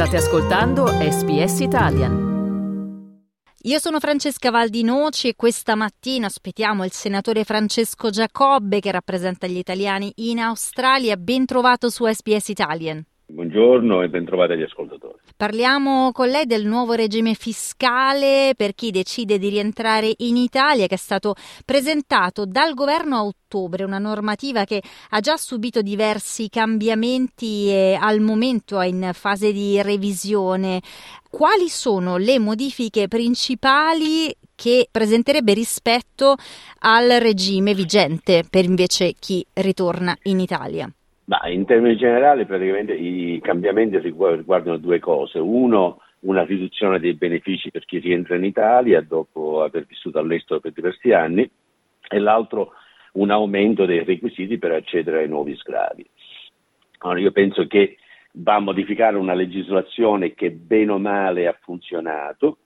State ascoltando SBS Italian. Io sono Francesca Valdinoci e questa mattina aspettiamo il senatore Francesco Giacobbe che rappresenta gli italiani in Australia. Ben trovato su SBS Italian. Buongiorno e bentrovati agli ascoltatori. Parliamo con lei del nuovo regime fiscale per chi decide di rientrare in Italia che è stato presentato dal governo a ottobre, una normativa che ha già subito diversi cambiamenti e al momento è in fase di revisione. Quali sono le modifiche principali che presenterebbe rispetto al regime vigente per invece chi ritorna in Italia? Ma in termini generali praticamente i cambiamenti riguardano due cose. Uno, una riduzione dei benefici per chi rientra in Italia dopo aver vissuto all'estero per diversi anni e l'altro un aumento dei requisiti per accedere ai nuovi sgravi. Allora, io penso che va a modificare una legislazione che bene o male ha funzionato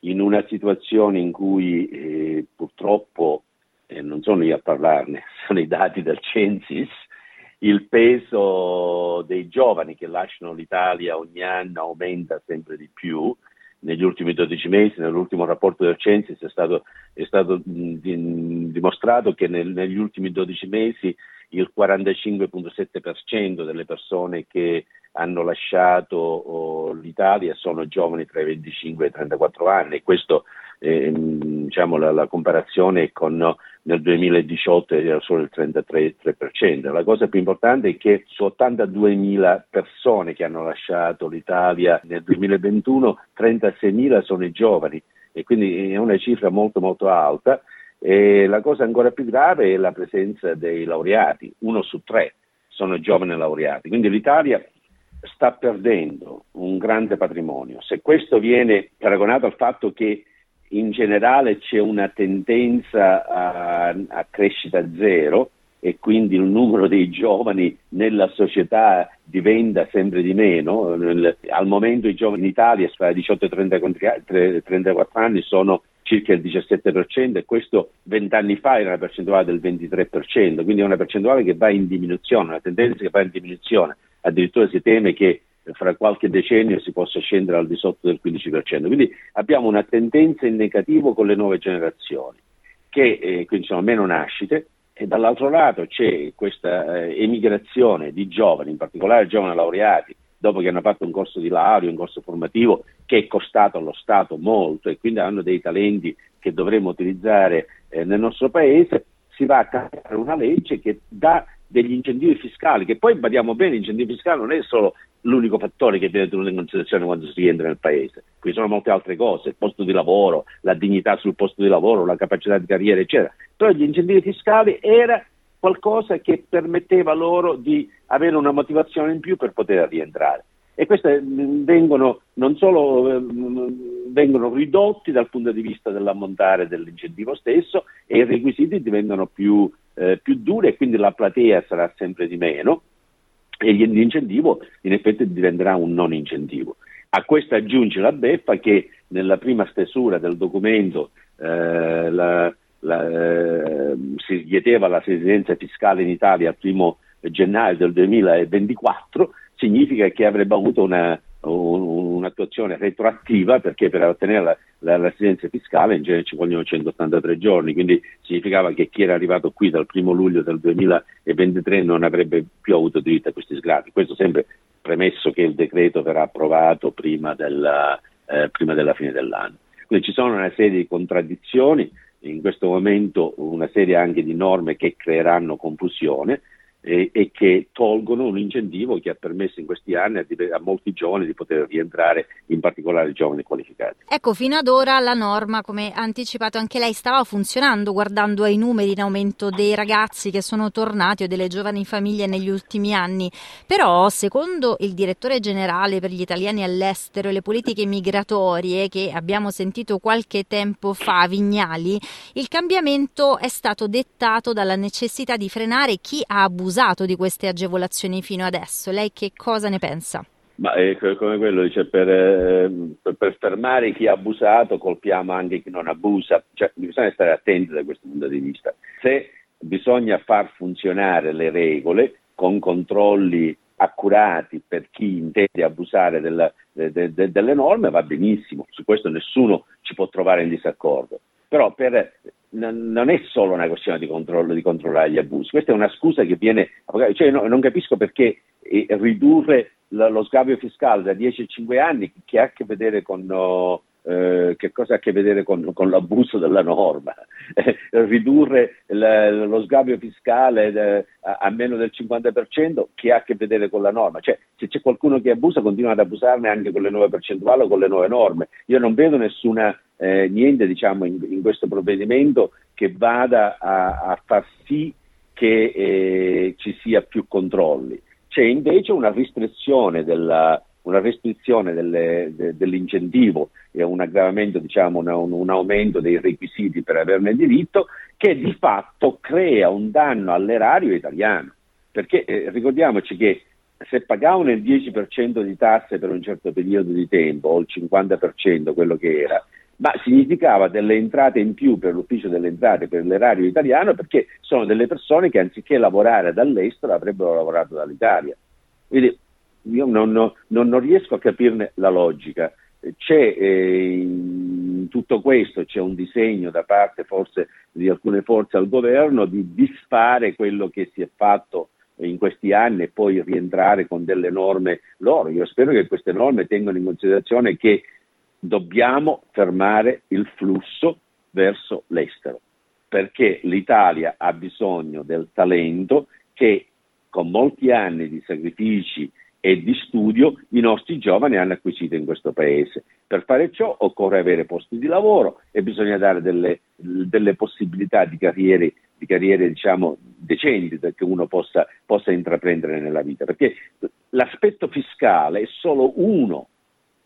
in una situazione in cui eh, purtroppo, eh, non sono io a parlarne, sono i dati del Censis, il peso dei giovani che lasciano l'Italia ogni anno aumenta sempre di più. Negli ultimi 12 mesi, nell'ultimo rapporto del Censis, è stato, è stato dimostrato che nel, negli ultimi 12 mesi il 45,7% delle persone che hanno lasciato oh, l'Italia sono giovani tra i 25 e i 34 anni e questo eh, diciamo, la, la, comparazione con nel 2018 era solo il 33%. La cosa più importante è che su 82.000 persone che hanno lasciato l'Italia nel 2021, 36.000 sono i giovani e quindi è una cifra molto molto alta. E la cosa ancora più grave è la presenza dei laureati, uno su tre sono giovani laureati. Quindi l'Italia sta perdendo un grande patrimonio. Se questo viene paragonato al fatto che in generale c'è una tendenza a, a, crescita zero e quindi il numero dei giovani nella società diventa sempre di meno. Al momento i giovani in Italia tra i 18 e 34 anni sono circa il 17% e questo vent'anni fa era una percentuale del 23%, quindi è una percentuale che va in diminuzione, una tendenza che va in diminuzione. Addirittura si teme che fra qualche decennio si possa scendere al di sotto del 15%. Quindi abbiamo una tendenza in negativo con le nuove generazioni, che eh, quindi sono meno nascite, e dall'altro lato c'è questa eh, emigrazione di giovani, in particolare giovani laureati, dopo che hanno fatto un corso di laurea, un corso formativo che è costato allo Stato molto e quindi hanno dei talenti che dovremmo utilizzare eh, nel nostro paese, si va a cambiare una legge che dà degli incentivi fiscali, che poi badiamo bene, l'incentivo fiscale non è solo l'unico fattore che viene tenuto in considerazione quando si rientra nel paese, qui sono molte altre cose, il posto di lavoro, la dignità sul posto di lavoro, la capacità di carriera, eccetera. Però gli incentivi fiscali era qualcosa che permetteva loro di avere una motivazione in più per poter rientrare. E queste mm, vengono non solo mm, vengono ridotti dal punto di vista dell'ammontare dell'incentivo stesso e i requisiti diventano più, eh, più duri e quindi la platea sarà sempre di meno e l'incentivo in effetti diventerà un non incentivo. A questo aggiunge la beffa che nella prima stesura del documento eh, la, la, eh, si chiedeva la residenza fiscale in Italia al primo gennaio del 2024, significa che avrebbe avuto una, un'attuazione retroattiva perché per ottenere la, la, residenza fiscale in genere ci vogliono 183 giorni, quindi significava che chi era arrivato qui dal 1 luglio del 2023 non avrebbe più avuto diritto a questi sgravi. Questo sempre premesso che il decreto verrà approvato prima della, eh, prima della fine dell'anno. Quindi ci sono una serie di contraddizioni, in questo momento una serie anche di norme che creeranno confusione e, e, che tolgono un incentivo che ha permesso in questi anni a, a, molti giovani di poter rientrare, in particolare giovani qualificati. Ecco, fino ad ora la norma, come ha anticipato anche lei, stava funzionando guardando ai numeri in aumento dei ragazzi che sono tornati o delle giovani famiglie negli ultimi anni. Però, secondo il direttore generale per gli italiani all'estero e le politiche migratorie che abbiamo sentito qualche tempo fa, Vignali, il cambiamento è stato dettato dalla necessità di frenare chi ha abusato abusato di queste agevolazioni fino adesso. Lei che cosa ne pensa? Ma è come quello dice, per, eh, per, per, fermare chi ha abusato colpiamo anche chi non abusa, cioè, bisogna stare attenti da questo punto di vista. Se bisogna far funzionare le regole con controlli accurati per chi intende abusare della, de, de, de, delle norme va benissimo, su questo nessuno ci può trovare in disaccordo. Però per, non è solo una questione di, controllo, di controllare gli abusi, questa è una scusa che viene, cioè no, non capisco perché eh, ridurre lo, sgravio fiscale da 10 a 5 anni che ha a che vedere con... No, eh, che cosa ha a che vedere con, con l'abuso della norma. Eh, ridurre l- lo sgravio fiscale eh, a-, a, meno del 50% che ha a che vedere con la norma. Cioè, se c'è qualcuno che abusa, continua ad abusarne anche con le nuove percentuali o con le nuove norme. Io non vedo nessuna, eh, niente diciamo, in, in, questo provvedimento che vada a, a far sì che ci sia più controlli. C'è invece una restrizione della, una restrizione delle, de, dell'incentivo e un aggravamento, diciamo, un, un, aumento dei requisiti per averne diritto, che di fatto crea un danno all'erario italiano. Perché eh, ricordiamoci che se pagavano il 10% di tasse per un certo periodo di tempo, o il 50%, quello che era, ma significava delle entrate in più per l'ufficio delle entrate, per l'erario italiano, perché sono delle persone che anziché lavorare dall'estero avrebbero lavorato dall'Italia. Quindi io non, non, non, riesco a capirne la logica. C'è eh, in tutto questo c'è un disegno da parte forse di alcune forze al governo di disfare quello che si è fatto in questi anni e poi rientrare con delle norme loro. Io spero che queste norme tengano in considerazione che dobbiamo fermare il flusso verso l'estero, perché l'Italia ha bisogno del talento che con molti anni di sacrifici e di studio i nostri giovani hanno acquisito in questo paese. Per fare ciò occorre avere posti di lavoro e bisogna dare delle, delle possibilità di carriere, di carriere diciamo, decenti che uno possa, possa intraprendere nella vita, perché l'aspetto fiscale è solo uno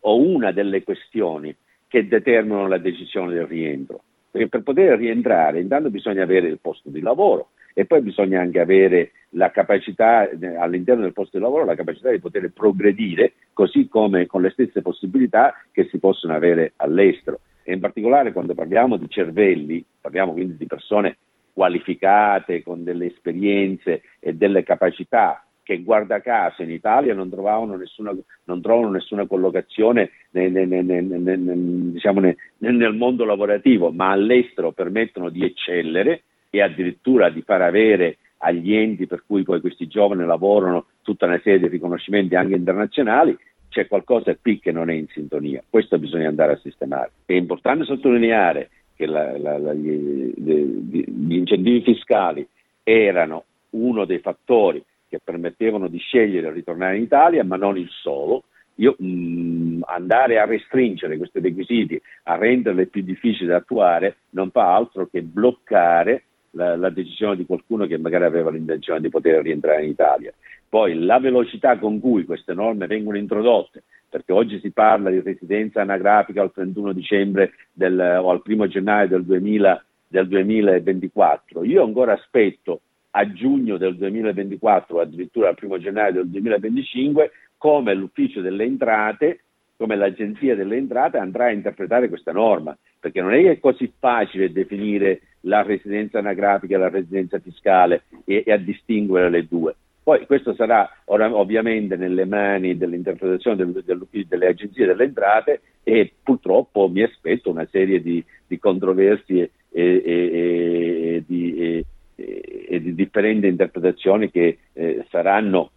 o una delle questioni che determinano la decisione del rientro. Perché per poter rientrare intanto bisogna avere il posto di lavoro, e poi bisogna anche avere la capacità all'interno del posto di lavoro, la capacità di poter progredire così come con le stesse possibilità che si possono avere all'estero. E in particolare quando parliamo di cervelli, parliamo quindi di persone qualificate, con delle esperienze e delle capacità che guarda caso in Italia non, nessuna, non trovano nessuna collocazione nel, nel, nel, diciamo nel mondo lavorativo, ma all'estero permettono di eccellere e addirittura di far avere agli enti per cui poi questi giovani lavorano tutta una serie di riconoscimenti anche internazionali, c'è qualcosa qui che non è in sintonia. Questo bisogna andare a sistemare. È importante sottolineare che la, la, la, gli, gli incentivi fiscali erano uno dei fattori che permettevano di scegliere di ritornare in Italia, ma non il solo. Io, mh, andare a restringere questi requisiti, a renderli più difficili da attuare, non fa altro che bloccare la, la, decisione di qualcuno che magari aveva l'intenzione di poter rientrare in Italia. Poi la velocità con cui queste norme vengono introdotte, perché oggi si parla di residenza anagrafica al 31 dicembre del, o al 1 gennaio del, 2000, del 2024, io ancora aspetto a giugno del 2024 o addirittura al 1 gennaio del 2025 come l'ufficio delle entrate come l'Agenzia delle Entrate andrà a interpretare questa norma, perché non è che è così facile definire la residenza anagrafica e la residenza fiscale e, e a distinguere le due. Poi questo sarà ora, ovviamente nelle mani dell'interpretazione del, del, delle agenzie delle entrate e purtroppo mi aspetto una serie di, di controversie e, e, e, e, di differenti interpretazioni che eh, saranno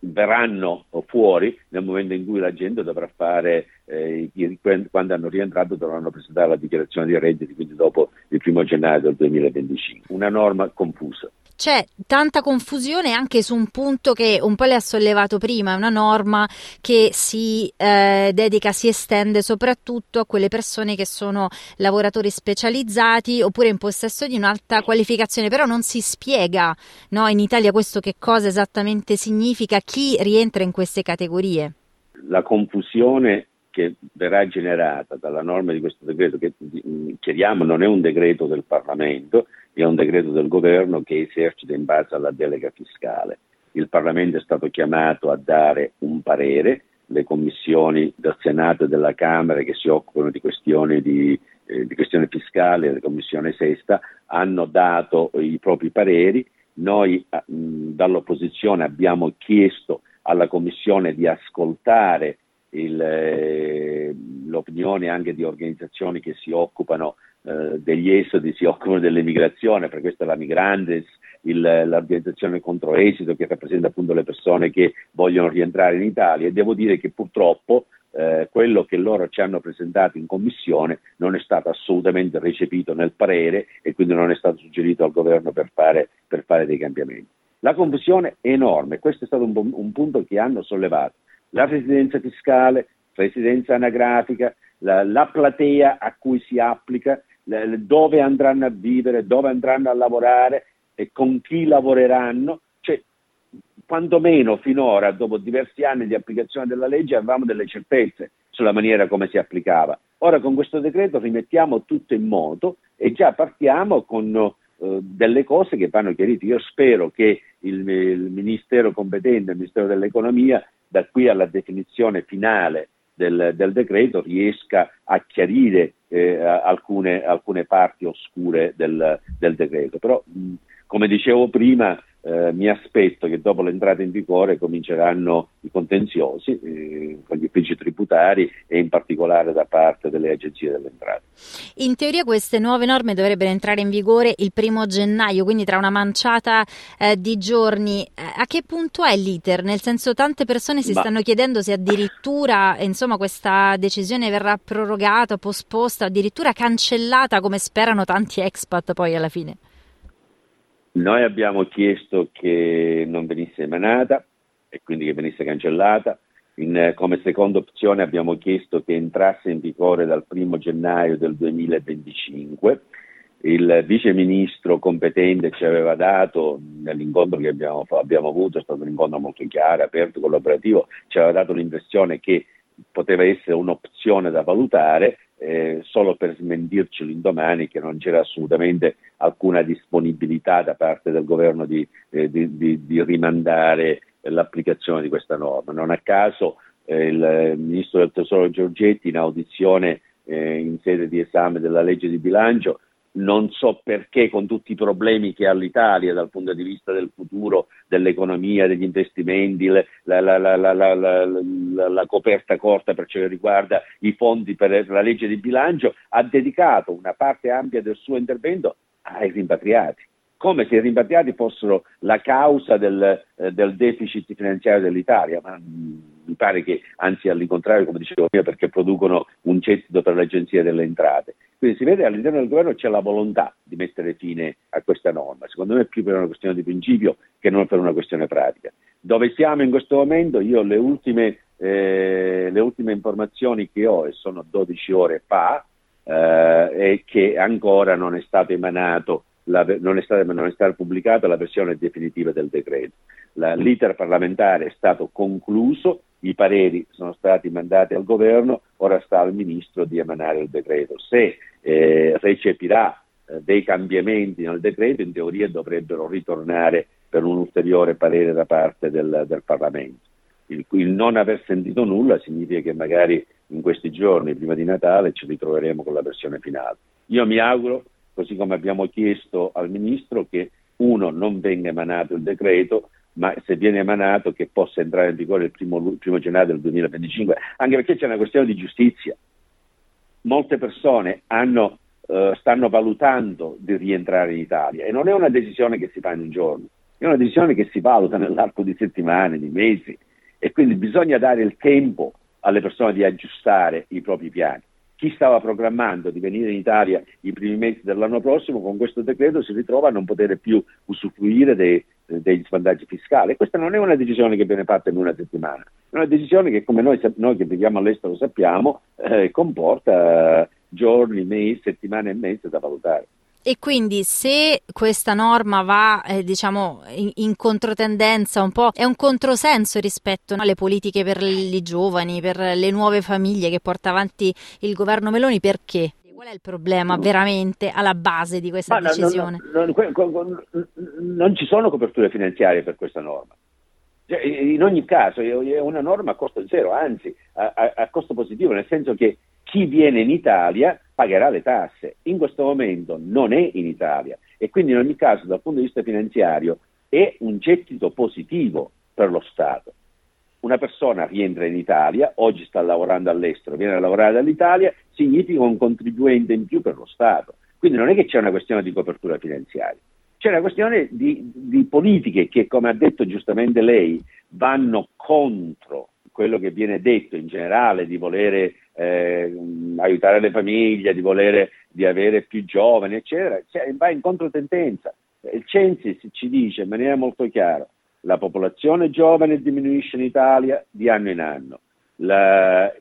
verranno fuori nel momento in cui la gente dovrà fare, eh, quando hanno rientrato dovranno presentare la dichiarazione di redditi, quindi dopo il primo gennaio del 2025. Una norma confusa. C'è tanta confusione anche su un punto che un po' le ha sollevato prima, è una norma che si eh, dedica, si estende soprattutto a quelle persone che sono lavoratori specializzati oppure in possesso di un'alta qualificazione, però non si spiega no, in Italia questo che cosa esattamente significa, chi rientra in queste categorie. La confusione che verrà generata dalla norma di questo decreto, che chiariamo non è un decreto del Parlamento, è un decreto del governo che esercita in base alla delega fiscale. Il Parlamento è stato chiamato a dare un parere, le commissioni del Senato e della Camera che si occupano di questioni, di, eh, di questioni fiscali, la Commissione Sesta, hanno dato i propri pareri. Noi mh, dall'opposizione abbiamo chiesto alla Commissione di ascoltare il, eh, l'opinione anche di organizzazioni che si occupano eh, degli esodi, si occupano dell'emigrazione, per questo la Migrantes, il, l'organizzazione contro esito che rappresenta appunto le persone che vogliono rientrare in Italia. E devo dire che purtroppo eh, quello che loro ci hanno presentato in commissione non è stato assolutamente recepito nel parere e quindi non è stato suggerito al governo per fare, per fare dei cambiamenti. La confusione è enorme, questo è stato un, un punto che hanno sollevato la residenza fiscale, residenza anagrafica, la, la platea a cui si applica, la, dove andranno a vivere, dove andranno a lavorare e con chi lavoreranno, cioè quantomeno finora, dopo diversi anni di applicazione della legge, avevamo delle certezze sulla maniera come si applicava. Ora con questo decreto rimettiamo tutto in moto e già partiamo con eh, delle cose che vanno chiarite. Io spero che il, il Ministero competente, il Ministero dell'Economia, da qui alla definizione finale del, del decreto riesca a chiarire eh, alcune, alcune, parti oscure del, del decreto. Però, mh, come dicevo prima, eh, mi aspetto che dopo l'entrata in vigore cominceranno i contenziosi eh, con gli uffici tributari e in particolare da parte delle agenzie delle entrate. In teoria queste nuove norme dovrebbero entrare in vigore il primo gennaio, quindi tra una manciata eh, di giorni. Eh, a che punto è l'iter? Nel senso tante persone si Ma... stanno chiedendo se addirittura insomma, questa decisione verrà prorogata, posposta, addirittura cancellata come sperano tanti expat poi alla fine. Noi abbiamo chiesto che non venisse emanata e quindi che venisse cancellata. In, come seconda opzione abbiamo chiesto che entrasse in vigore dal 1 gennaio del 2025. Il vice ministro competente ci aveva dato, nell'incontro che abbiamo, abbiamo avuto, è stato un incontro molto chiaro, aperto, collaborativo, ci aveva dato l'impressione che poteva essere un'opzione da valutare eh, solo per smentirci l'indomani che non c'era assolutamente alcuna disponibilità da parte del governo di, eh, di, di, di rimandare l'applicazione di questa norma. Non a caso eh, il ministro del Tesoro Giorgetti in audizione eh, in sede di esame della legge di bilancio non so perché con tutti i problemi che ha l'Italia dal punto di vista del futuro, dell'economia, degli investimenti, la, la, la, la coperta corta per ciò che riguarda i fondi per la legge di bilancio, ha dedicato una parte ampia del suo intervento ai rimpatriati come se i rimpatriati fossero la causa del, eh, del deficit finanziario dell'Italia, ma mm, mi pare che anzi all'incontrario, come dicevo prima, perché producono un gettito per l'Agenzia delle Entrate. Quindi si vede all'interno del governo c'è la volontà di mettere fine a questa norma, secondo me più per una questione di principio che non per una questione pratica. Dove siamo in questo momento? Io le ultime, eh, le ultime informazioni che ho, e sono 12 ore fa, eh, è che ancora non è stato emanato la, non, è stata, non, è stata, pubblicata la versione definitiva del decreto. La, l'iter parlamentare è stato concluso, i pareri sono stati mandati al governo, ora sta al ministro di emanare il decreto. Se eh, recepirà eh, dei cambiamenti nel decreto, in teoria dovrebbero ritornare per un ulteriore parere da parte del, del Parlamento. Il, il, non aver sentito nulla significa che magari in questi giorni, prima di Natale, ci ritroveremo con la versione finale. Io mi auguro così come abbiamo chiesto al Ministro che uno non venga emanato il decreto, ma se viene emanato che possa entrare in vigore il primo, primo gennaio del 2025, anche perché c'è una questione di giustizia. Molte persone hanno, eh, stanno valutando di rientrare in Italia e non è una decisione che si fa in un giorno, è una decisione che si valuta nell'arco di settimane, di mesi e quindi bisogna dare il tempo alle persone di aggiustare i propri piani chi stava programmando di venire in Italia i primi mesi dell'anno prossimo con questo decreto si ritrova a non poter più usufruire dei, degli svantaggi fiscali. questa non è una decisione che viene fatta in una settimana, è una decisione che come noi, noi che viviamo all'estero sappiamo eh, comporta giorni, mesi, settimane e mesi da valutare. E quindi se questa norma va eh, diciamo in, in, controtendenza un po', è un controsenso rispetto alle politiche per i giovani, per le nuove famiglie che porta avanti il governo Meloni, perché? Qual è il problema veramente alla base di questa Ma decisione? Non, non, non, non, ci sono coperture finanziarie per questa norma. Cioè, in ogni caso è una norma a costo zero, anzi a, a, a costo positivo, nel senso che chi viene in Italia pagherà le tasse. In questo momento non è in Italia e quindi in ogni caso dal punto di vista finanziario è un gettito positivo per lo Stato. Una persona rientra in Italia, oggi sta lavorando all'estero, viene a lavorare dall'Italia, significa un contribuente in più per lo Stato. Quindi non è che c'è una questione di copertura finanziaria, c'è una questione di, di politiche che, come ha detto giustamente lei, vanno contro quello che viene detto in generale di volere eh, aiutare le famiglie, di volere di avere più giovani, eccetera, cioè, va in controtendenza. Il Censis ci dice in maniera molto chiara la popolazione giovane diminuisce in Italia di anno in anno. La,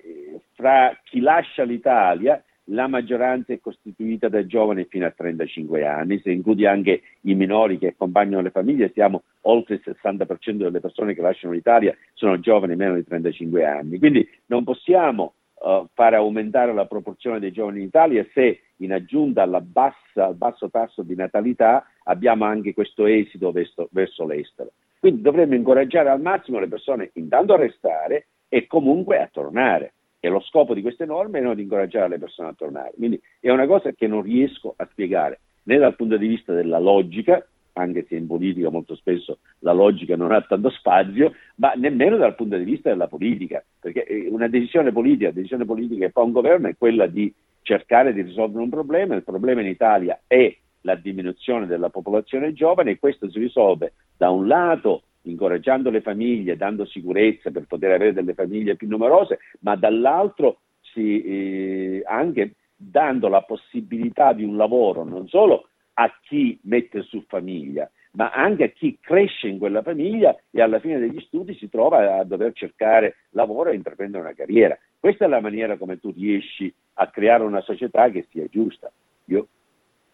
fra chi lascia l'Italia la maggioranza è costituita da giovani fino a 35 anni, se includi anche i minori che accompagnano le famiglie, siamo oltre il 60% delle persone che lasciano l'Italia sono giovani meno di 35 anni. Quindi non possiamo uh, fare aumentare la proporzione dei giovani in Italia se in aggiunta bassa, al basso tasso di natalità abbiamo anche questo esito verso, verso l'estero. Quindi dovremmo incoraggiare al massimo le persone intanto a restare e comunque a tornare. E lo scopo di queste norme è non incoraggiare le persone a tornare. Quindi è una cosa che non riesco a spiegare né dal punto di vista della logica, anche se in politica molto spesso la logica non ha tanto spazio, ma nemmeno dal punto di vista della politica, perché eh, una decisione politica, una decisione politica che fa un governo è quella di cercare di risolvere un problema, il problema in Italia è la diminuzione della popolazione giovane e questo si risolve da un lato incoraggiando le famiglie, dando sicurezza per poter avere delle famiglie più numerose, ma dall'altro si, eh, anche dando la possibilità di un lavoro non solo a chi mette su famiglia, ma anche a chi cresce in quella famiglia e alla fine degli studi si trova a dover cercare lavoro e intraprendere una carriera. Questa è la maniera come tu riesci a creare una società che sia giusta. Io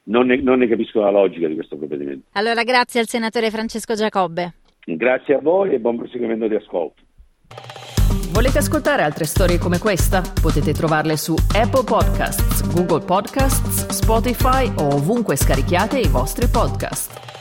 non ne, non ne capisco la logica di questo provvedimento. Allora, grazie al senatore Francesco Giacobbe. Grazie a voi e buon proseguimento di ascolto. Volete ascoltare altre storie come questa? Potete trovarle su Apple Podcasts, Google Podcasts, Spotify o ovunque scarichiate i vostri podcast.